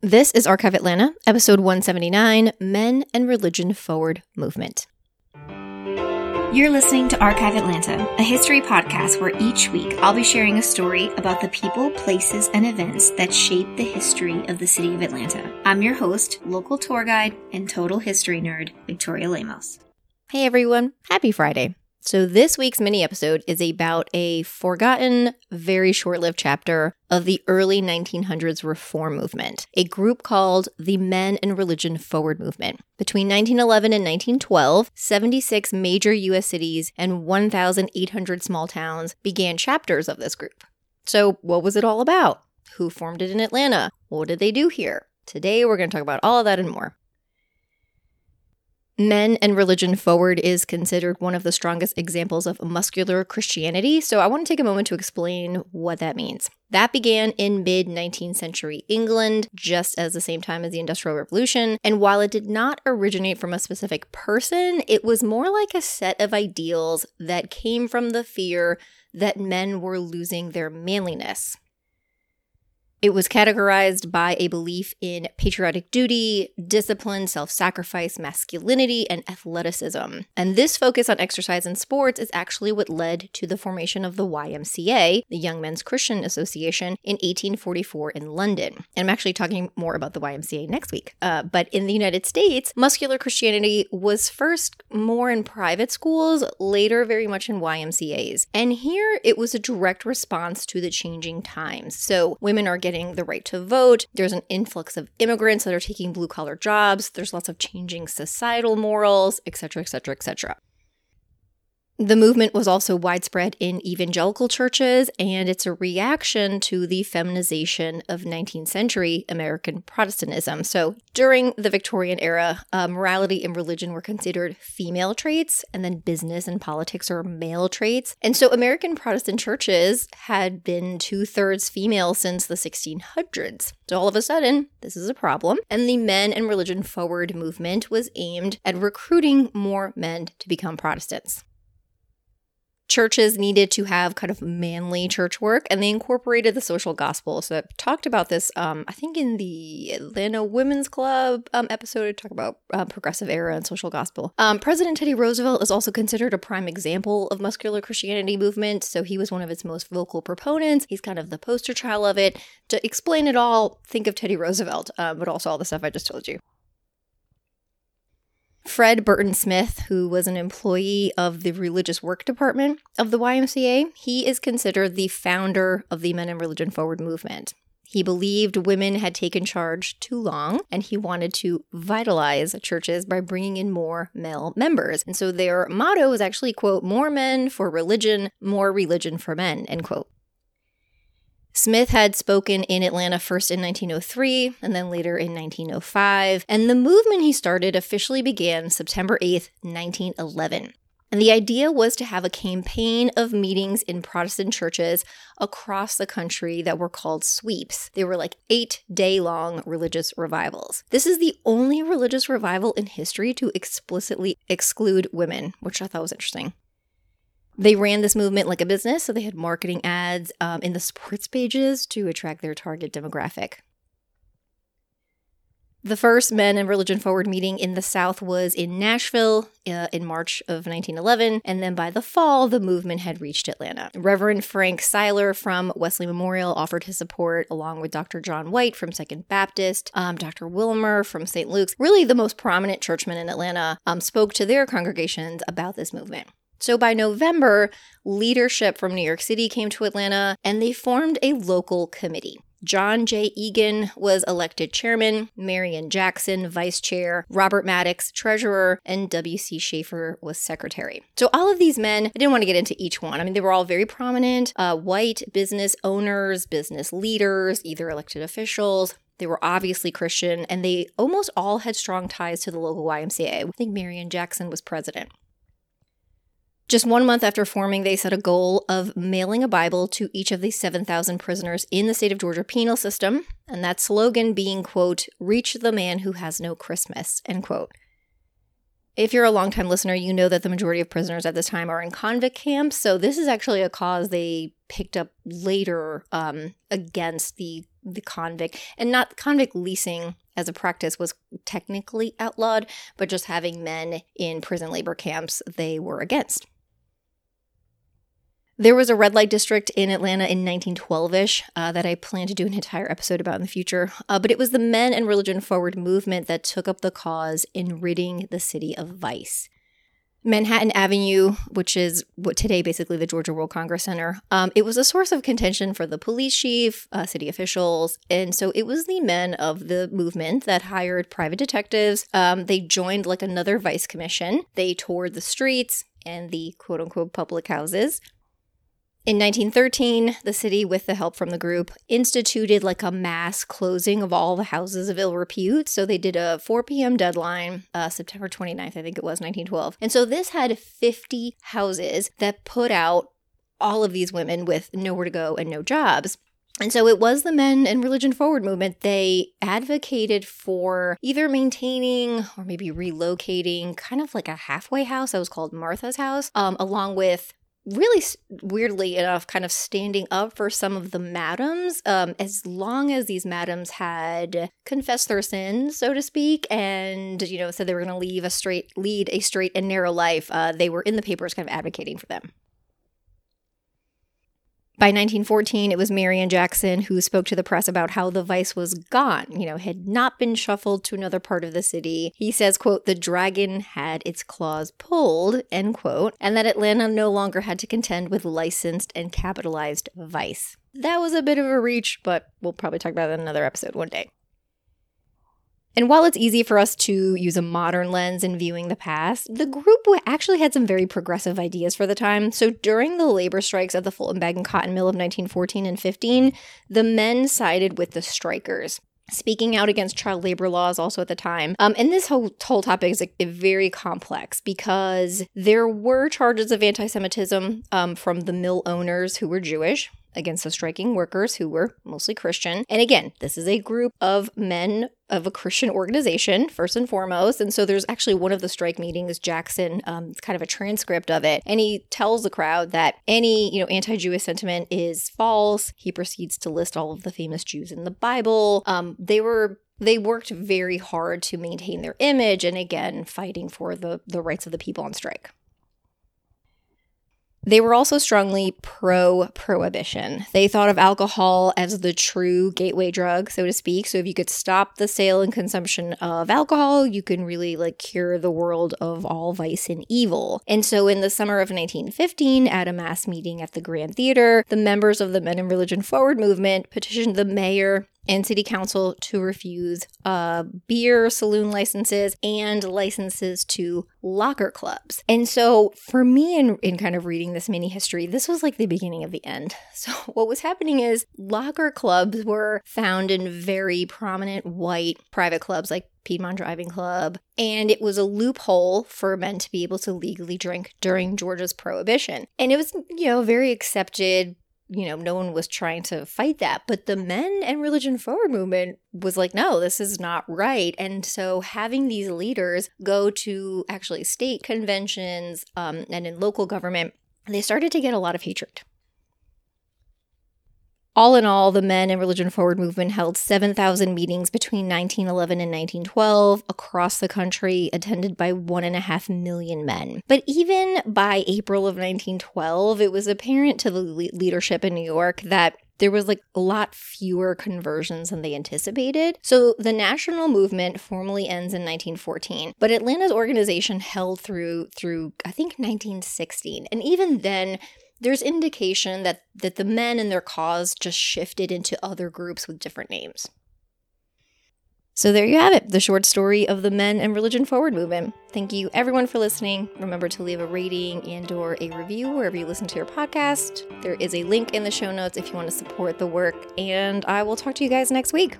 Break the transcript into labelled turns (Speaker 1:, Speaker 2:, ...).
Speaker 1: This is Archive Atlanta, episode 179 Men and Religion Forward Movement.
Speaker 2: You're listening to Archive Atlanta, a history podcast where each week I'll be sharing a story about the people, places, and events that shape the history of the city of Atlanta. I'm your host, local tour guide, and total history nerd, Victoria Lemos.
Speaker 1: Hey everyone, happy Friday. So, this week's mini episode is about a forgotten, very short lived chapter of the early 1900s reform movement, a group called the Men and Religion Forward Movement. Between 1911 and 1912, 76 major U.S. cities and 1,800 small towns began chapters of this group. So, what was it all about? Who formed it in Atlanta? What did they do here? Today, we're going to talk about all of that and more. Men and Religion Forward is considered one of the strongest examples of muscular Christianity, so I want to take a moment to explain what that means. That began in mid 19th century England, just as the same time as the Industrial Revolution. And while it did not originate from a specific person, it was more like a set of ideals that came from the fear that men were losing their manliness. It was categorized by a belief in patriotic duty, discipline, self sacrifice, masculinity, and athleticism. And this focus on exercise and sports is actually what led to the formation of the YMCA, the Young Men's Christian Association, in 1844 in London. And I'm actually talking more about the YMCA next week. Uh, but in the United States, muscular Christianity was first more in private schools, later very much in YMCAs. And here it was a direct response to the changing times. So women are getting the right to vote. There's an influx of immigrants that are taking blue collar jobs. There's lots of changing societal morals, etc., etc., etc. The movement was also widespread in evangelical churches, and it's a reaction to the feminization of 19th century American Protestantism. So, during the Victorian era, uh, morality and religion were considered female traits, and then business and politics are male traits. And so, American Protestant churches had been two thirds female since the 1600s. So, all of a sudden, this is a problem. And the Men and Religion Forward movement was aimed at recruiting more men to become Protestants churches needed to have kind of manly church work and they incorporated the social gospel. So i talked about this um, i think in the atlanta women's club um, episode i talk about uh, progressive era and social gospel. Um, president teddy roosevelt is also considered a prime example of muscular christianity movement so he was one of its most vocal proponents. He's kind of the poster child of it. To explain it all think of teddy roosevelt uh, but also all the stuff i just told you Fred Burton Smith, who was an employee of the religious work department of the YMCA, he is considered the founder of the Men and Religion Forward movement. He believed women had taken charge too long and he wanted to vitalize churches by bringing in more male members. And so their motto was actually, quote, more men for religion, more religion for men, end quote. Smith had spoken in Atlanta first in 1903 and then later in 1905, and the movement he started officially began September 8th, 1911. And the idea was to have a campaign of meetings in Protestant churches across the country that were called sweeps. They were like eight day long religious revivals. This is the only religious revival in history to explicitly exclude women, which I thought was interesting. They ran this movement like a business, so they had marketing ads um, in the sports pages to attract their target demographic. The first Men and Religion Forward meeting in the South was in Nashville uh, in March of 1911, and then by the fall, the movement had reached Atlanta. Reverend Frank Seiler from Wesley Memorial offered his support, along with Dr. John White from Second Baptist, um, Dr. Wilmer from St. Luke's. Really, the most prominent churchmen in Atlanta um, spoke to their congregations about this movement. So by November, leadership from New York City came to Atlanta and they formed a local committee. John J. Eagan was elected chairman, Marion Jackson vice chair, Robert Maddox treasurer, and W.C. Schaefer was secretary. So all of these men, I didn't want to get into each one. I mean, they were all very prominent, uh, white business owners, business leaders, either elected officials. They were obviously Christian, and they almost all had strong ties to the local YMCA. I think Marion Jackson was president. Just one month after forming, they set a goal of mailing a Bible to each of the 7,000 prisoners in the state of Georgia penal system, and that slogan being, quote, reach the man who has no Christmas, end quote. If you're a longtime listener, you know that the majority of prisoners at this time are in convict camps, so this is actually a cause they picked up later um, against the the convict and not convict leasing as a practice was technically outlawed, but just having men in prison labor camps they were against. There was a red light district in Atlanta in 1912 ish uh, that I plan to do an entire episode about in the future. Uh, but it was the men and religion forward movement that took up the cause in ridding the city of vice. Manhattan Avenue, which is what today basically the Georgia World Congress Center, um, it was a source of contention for the police chief, uh, city officials, and so it was the men of the movement that hired private detectives. Um, they joined like another vice commission. They toured the streets and the quote unquote public houses. In 1913, the city, with the help from the group, instituted like a mass closing of all the houses of ill repute. So they did a 4 p.m. deadline, uh, September 29th, I think it was, 1912. And so this had 50 houses that put out all of these women with nowhere to go and no jobs. And so it was the men and religion forward movement. They advocated for either maintaining or maybe relocating kind of like a halfway house that was called Martha's House, um, along with really weirdly enough kind of standing up for some of the madams um, as long as these madams had confessed their sins so to speak and you know said they were going to leave a straight lead a straight and narrow life uh, they were in the papers kind of advocating for them by 1914, it was Marion Jackson who spoke to the press about how the vice was gone, you know, had not been shuffled to another part of the city. He says, quote, the dragon had its claws pulled, end quote, and that Atlanta no longer had to contend with licensed and capitalized vice. That was a bit of a reach, but we'll probably talk about that in another episode one day. And while it's easy for us to use a modern lens in viewing the past, the group actually had some very progressive ideas for the time. So during the labor strikes at the Fulton Bag and Cotton Mill of 1914 and 15, the men sided with the strikers speaking out against child labor laws also at the time. Um, and this whole, whole topic is very complex because there were charges of anti Semitism um, from the mill owners who were Jewish against the striking workers who were mostly Christian. And again, this is a group of men of a Christian organization, first and foremost. And so there's actually one of the strike meetings, Jackson, um, kind of a transcript of it. And he tells the crowd that any, you know, anti-Jewish sentiment is false. He proceeds to list all of the famous Jews in the Bible. Um, they were they worked very hard to maintain their image and again fighting for the the rights of the people on strike. They were also strongly pro prohibition. They thought of alcohol as the true gateway drug, so to speak. So if you could stop the sale and consumption of alcohol, you can really like cure the world of all vice and evil. And so in the summer of 1915, at a mass meeting at the Grand Theater, the members of the Men and Religion Forward movement petitioned the mayor and city council to refuse uh, beer saloon licenses and licenses to locker clubs. And so for me in, in kind of reading this mini history, this was like the beginning of the end. So what was happening is locker clubs were found in very prominent white private clubs like Piedmont Driving Club, and it was a loophole for men to be able to legally drink during Georgia's prohibition. And it was, you know, very accepted you know, no one was trying to fight that. But the men and religion forward movement was like, no, this is not right. And so having these leaders go to actually state conventions um, and in local government, they started to get a lot of hatred. All in all, the Men and Religion Forward movement held 7,000 meetings between 1911 and 1912 across the country, attended by one and a half million men. But even by April of 1912, it was apparent to the leadership in New York that there was like a lot fewer conversions than they anticipated. So the national movement formally ends in 1914, but Atlanta's organization held through through I think 1916. And even then there's indication that, that the men and their cause just shifted into other groups with different names. So there you have it, the short story of the Men and Religion Forward movement. Thank you everyone for listening. Remember to leave a rating and or a review wherever you listen to your podcast. There is a link in the show notes if you want to support the work, and I will talk to you guys next week.